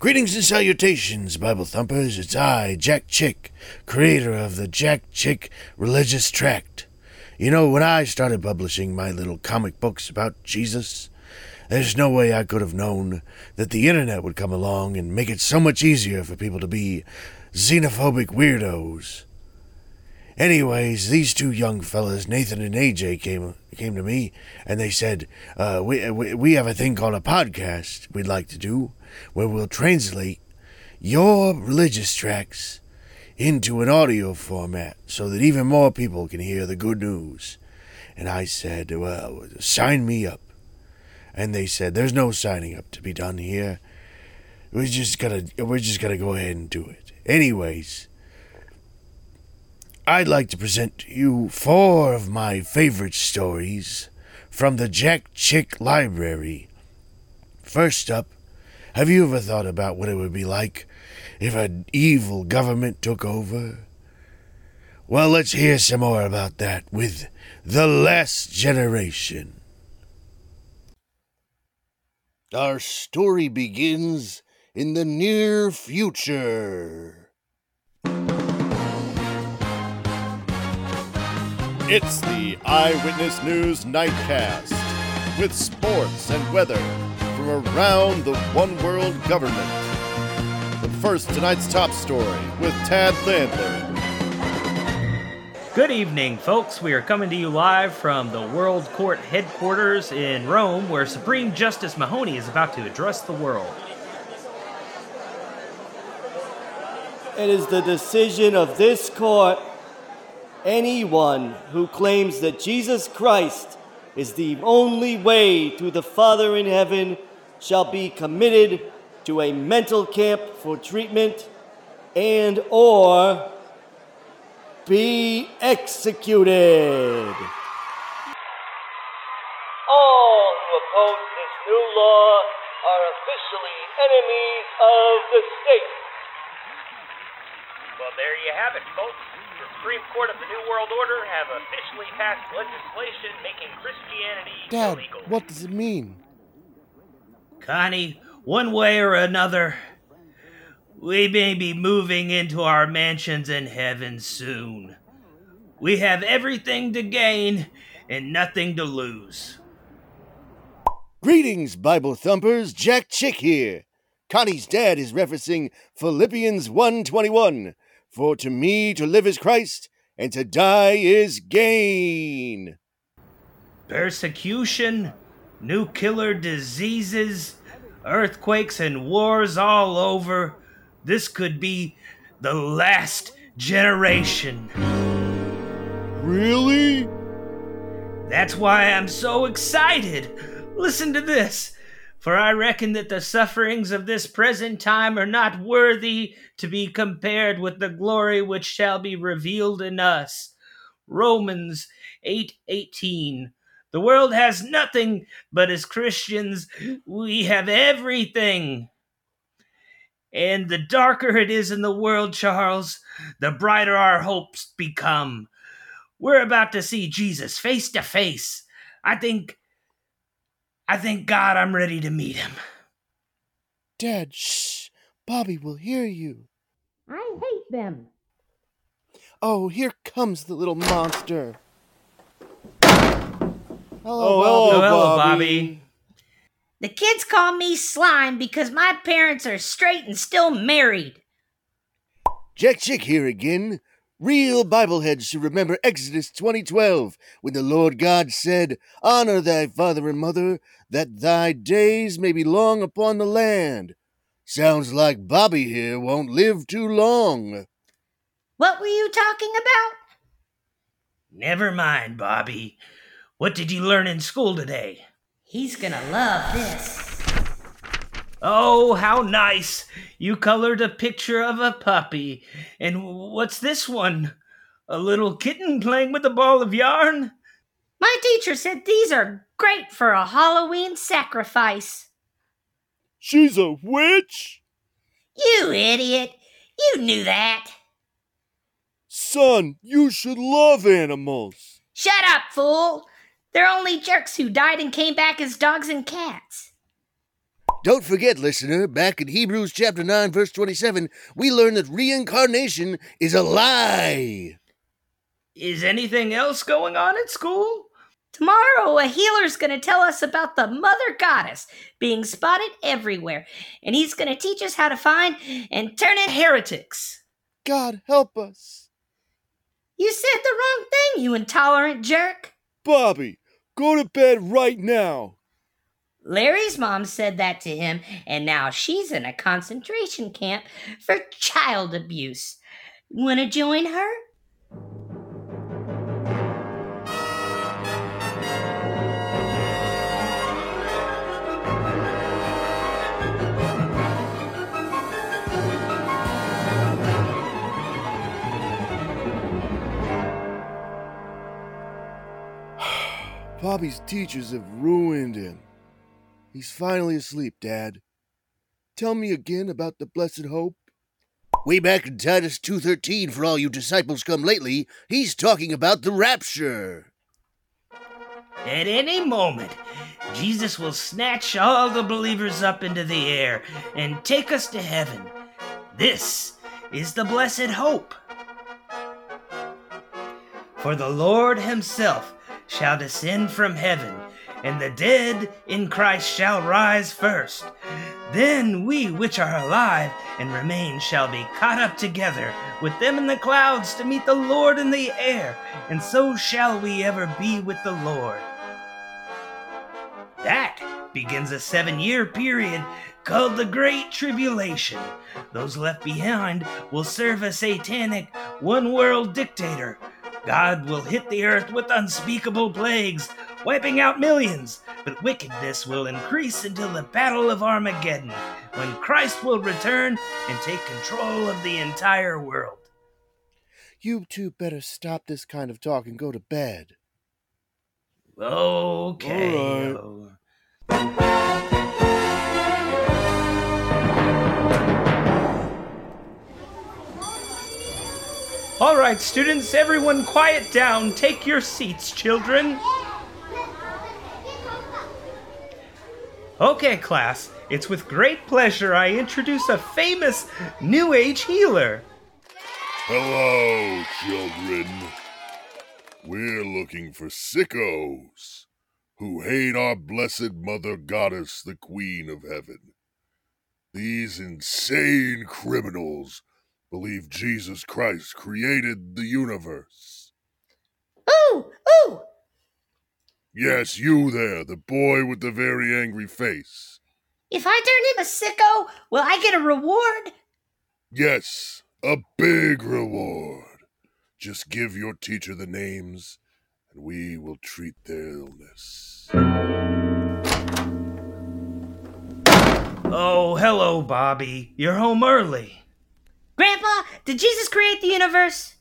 Greetings and salutations, Bible thumpers. It's I, Jack Chick, creator of the Jack Chick Religious Tract. You know, when I started publishing my little comic books about Jesus, there's no way I could have known that the internet would come along and make it so much easier for people to be xenophobic weirdos. Anyways, these two young fellas, Nathan and AJ, came came to me and they said, uh, we, we, we have a thing called a podcast we'd like to do where we'll translate your religious tracts into an audio format so that even more people can hear the good news. And I said, well, sign me up. And they said, there's no signing up to be done here. We just gotta, we're just gonna go ahead and do it. Anyways, I'd like to present to you four of my favorite stories from the Jack Chick Library. First up, have you ever thought about what it would be like if an evil government took over? Well, let's hear some more about that with The Last Generation. Our story begins in the near future. It's the Eyewitness News Nightcast with sports and weather from around the one world government. But first, tonight's top story with Tad Landler. Good evening, folks. We are coming to you live from the World Court headquarters in Rome, where Supreme Justice Mahoney is about to address the world. It is the decision of this court anyone who claims that Jesus Christ is the only way to the Father in heaven shall be committed to a mental camp for treatment and or be executed. All who oppose this new law are officially enemies of the state. Well, there you have it, folks. The Supreme Court of the New World Order have officially passed legislation making Christianity Dad, illegal. what does it mean? Connie, one way or another, we may be moving into our mansions in heaven soon. We have everything to gain and nothing to lose. Greetings, Bible thumpers. Jack Chick here. Connie's dad is referencing Philippians 1:21. For to me to live is Christ, and to die is gain. Persecution, new killer diseases, earthquakes, and wars all over. This could be the last generation. Really? That's why I'm so excited. Listen to this. For I reckon that the sufferings of this present time are not worthy to be compared with the glory which shall be revealed in us. Romans 8:18. the world has nothing, but as Christians we have everything. And the darker it is in the world, Charles, the brighter our hopes become. We're about to see Jesus face to face. I think I thank God I'm ready to meet him. Dad, shh. Bobby will hear you. I hate them. Oh, here comes the little monster. Hello, Oh, Bobby. hello, hello, Bobby. Bobby. The kids call me slime because my parents are straight and still married. Jack Chick here again. Real Bibleheads should remember Exodus 2012, when the Lord God said, Honor thy father and mother, that thy days may be long upon the land. Sounds like Bobby here won't live too long. What were you talking about? Never mind, Bobby. What did you learn in school today? He's gonna love this. Oh, how nice! You colored a picture of a puppy. And what's this one? A little kitten playing with a ball of yarn? My teacher said these are great for a Halloween sacrifice. She's a witch? You idiot! You knew that. Son, you should love animals. Shut up, fool! They're only jerks who died and came back as dogs and cats. Don't forget, listener, back in Hebrews chapter 9, verse 27, we learn that reincarnation is a lie. Is anything else going on at school? Tomorrow, a healer's going to tell us about the Mother Goddess being spotted everywhere, and he's going to teach us how to find and turn in heretics. God help us. You said the wrong thing, you intolerant jerk. Bobby, go to bed right now. Larry's mom said that to him, and now she's in a concentration camp for child abuse. Want to join her? Bobby's teachers have ruined him. He's finally asleep, Dad. Tell me again about the blessed hope. Way back in Titus 2.13, for all you disciples come lately, he's talking about the rapture. At any moment, Jesus will snatch all the believers up into the air and take us to heaven. This is the blessed hope. For the Lord Himself shall descend from heaven, and the dead in Christ shall rise first. Then we which are alive and remain shall be caught up together with them in the clouds to meet the Lord in the air, and so shall we ever be with the Lord. That begins a seven year period called the Great Tribulation. Those left behind will serve a satanic one world dictator. God will hit the earth with unspeakable plagues, wiping out millions, but wickedness will increase until the Battle of Armageddon, when Christ will return and take control of the entire world. You two better stop this kind of talk and go to bed. Okay. All oh. All right, students, everyone quiet down. Take your seats, children. Okay, class, it's with great pleasure I introduce a famous New Age healer. Hello, children. We're looking for sickos who hate our blessed Mother Goddess, the Queen of Heaven. These insane criminals believe Jesus Christ created the universe. Yes, you there, the boy with the very angry face. If I turn him a sicko, will I get a reward? Yes, a big reward. Just give your teacher the names, and we will treat their illness. Oh, hello, Bobby. You're home early. Grandpa, did Jesus create the universe?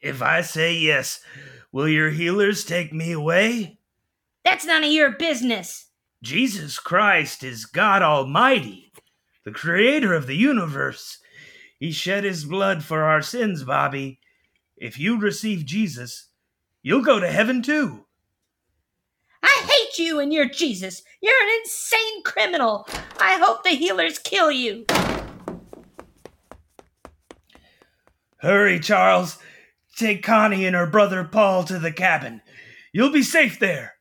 If I say yes, will your healers take me away? That's none of your business. Jesus Christ is God Almighty, the creator of the universe. He shed his blood for our sins, Bobby. If you receive Jesus, you'll go to heaven too. I hate you and your Jesus. You're an insane criminal. I hope the healers kill you. Hurry, Charles. Take Connie and her brother Paul to the cabin. You'll be safe there.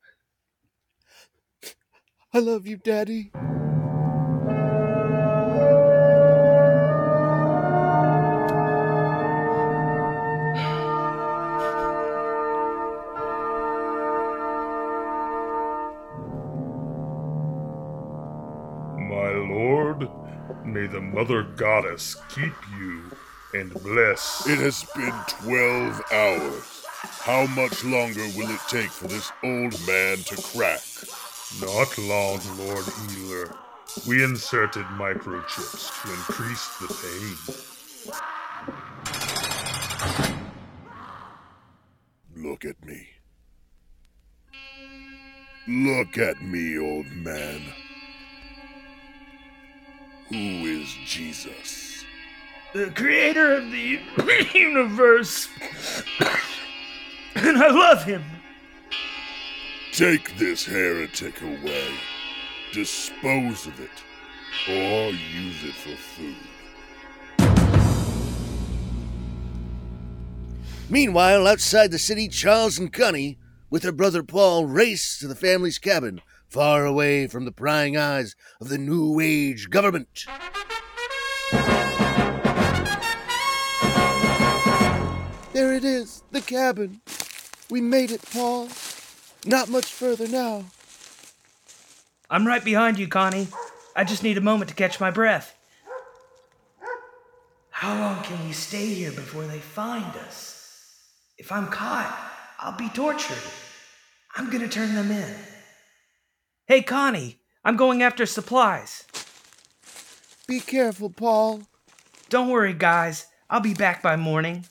I love you, Daddy. My lord, may the Mother Goddess keep you and bless. It has been 12 hours. How much longer will it take for this old man to crack? Not long, Lord Healer. We inserted microchips to increase the pain. Look at me. Look at me, old man. Who is Jesus? The creator of the universe. and I love him. Take this heretic away. dispose of it or use it for food. Meanwhile, outside the city, Charles and Connie, with their brother Paul, race to the family's cabin, far away from the prying eyes of the New Age government. There it is, the cabin. We made it, Paul. Not much further now. I'm right behind you, Connie. I just need a moment to catch my breath. How long can we stay here before they find us? If I'm caught, I'll be tortured. I'm gonna turn them in. Hey, Connie, I'm going after supplies. Be careful, Paul. Don't worry, guys. I'll be back by morning.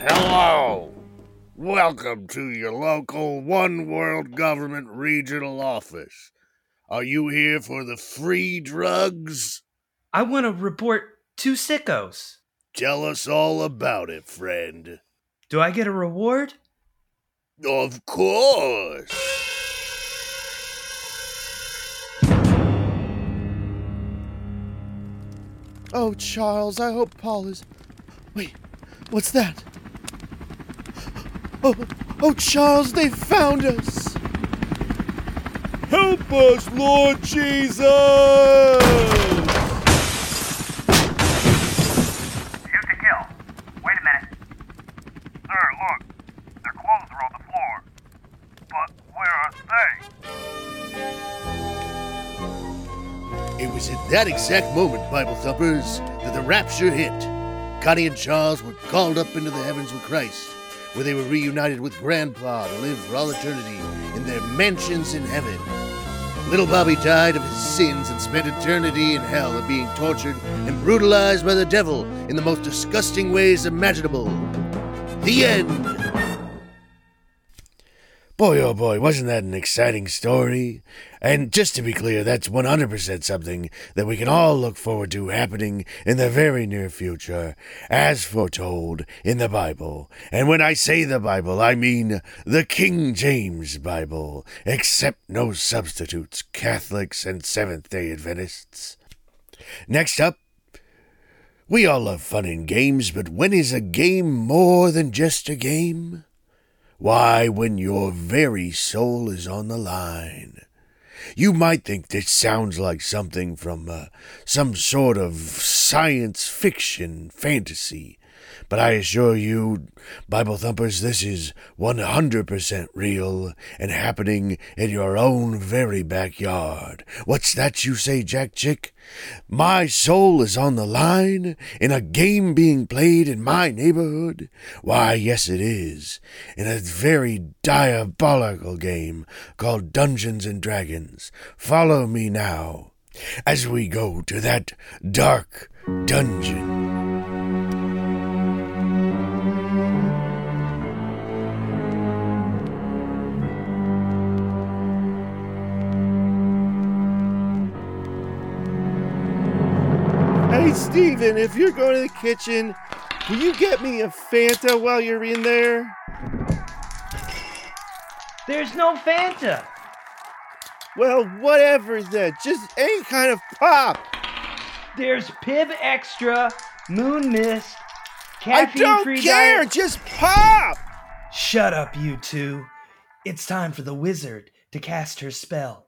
Hello. Welcome to your local One World Government Regional Office. Are you here for the free drugs? I want to report two sickos. Tell us all about it, friend. Do I get a reward? Of course. Oh, Charles, I hope Paul is. Wait, what's that? Oh, oh, Charles, they found us! Help us, Lord Jesus! Shoot to kill. Wait a minute. Sir, look. Their clothes are on the floor. But where are they? It was at that exact moment, Bible thumpers, that the rapture hit. Connie and Charles were called up into the heavens with Christ, where they were reunited with Grandpa to live for all eternity in their mansions in heaven. Little Bobby died of his sins and spent eternity in hell of being tortured and brutalized by the devil in the most disgusting ways imaginable. The end. Boy, oh boy, wasn't that an exciting story? And just to be clear, that's 100% something that we can all look forward to happening in the very near future, as foretold in the Bible. And when I say the Bible, I mean the King James Bible, except no substitutes, Catholics and Seventh day Adventists. Next up, we all love fun and games, but when is a game more than just a game? Why, when your very soul is on the line. You might think this sounds like something from uh, some sort of science fiction fantasy, but I assure you, Bible thumpers, this is 100% real and happening in your own very backyard. What's that you say, Jack Chick? My soul is on the line in a game being played in my neighborhood? Why, yes, it is. In a very diabolical game called Dungeons and Dragons. Follow me now as we go to that dark dungeon. Hey, Steven, if you're going to the kitchen, will you get me a Fanta while you're in there? There's no Fanta. Well, whatever then. Just any kind of pop. There's Pibb Xtra, Moon Mist, caffeine I don't free care. diet. Just pop. Shut up, you two. It's time for the wizard to cast her spell.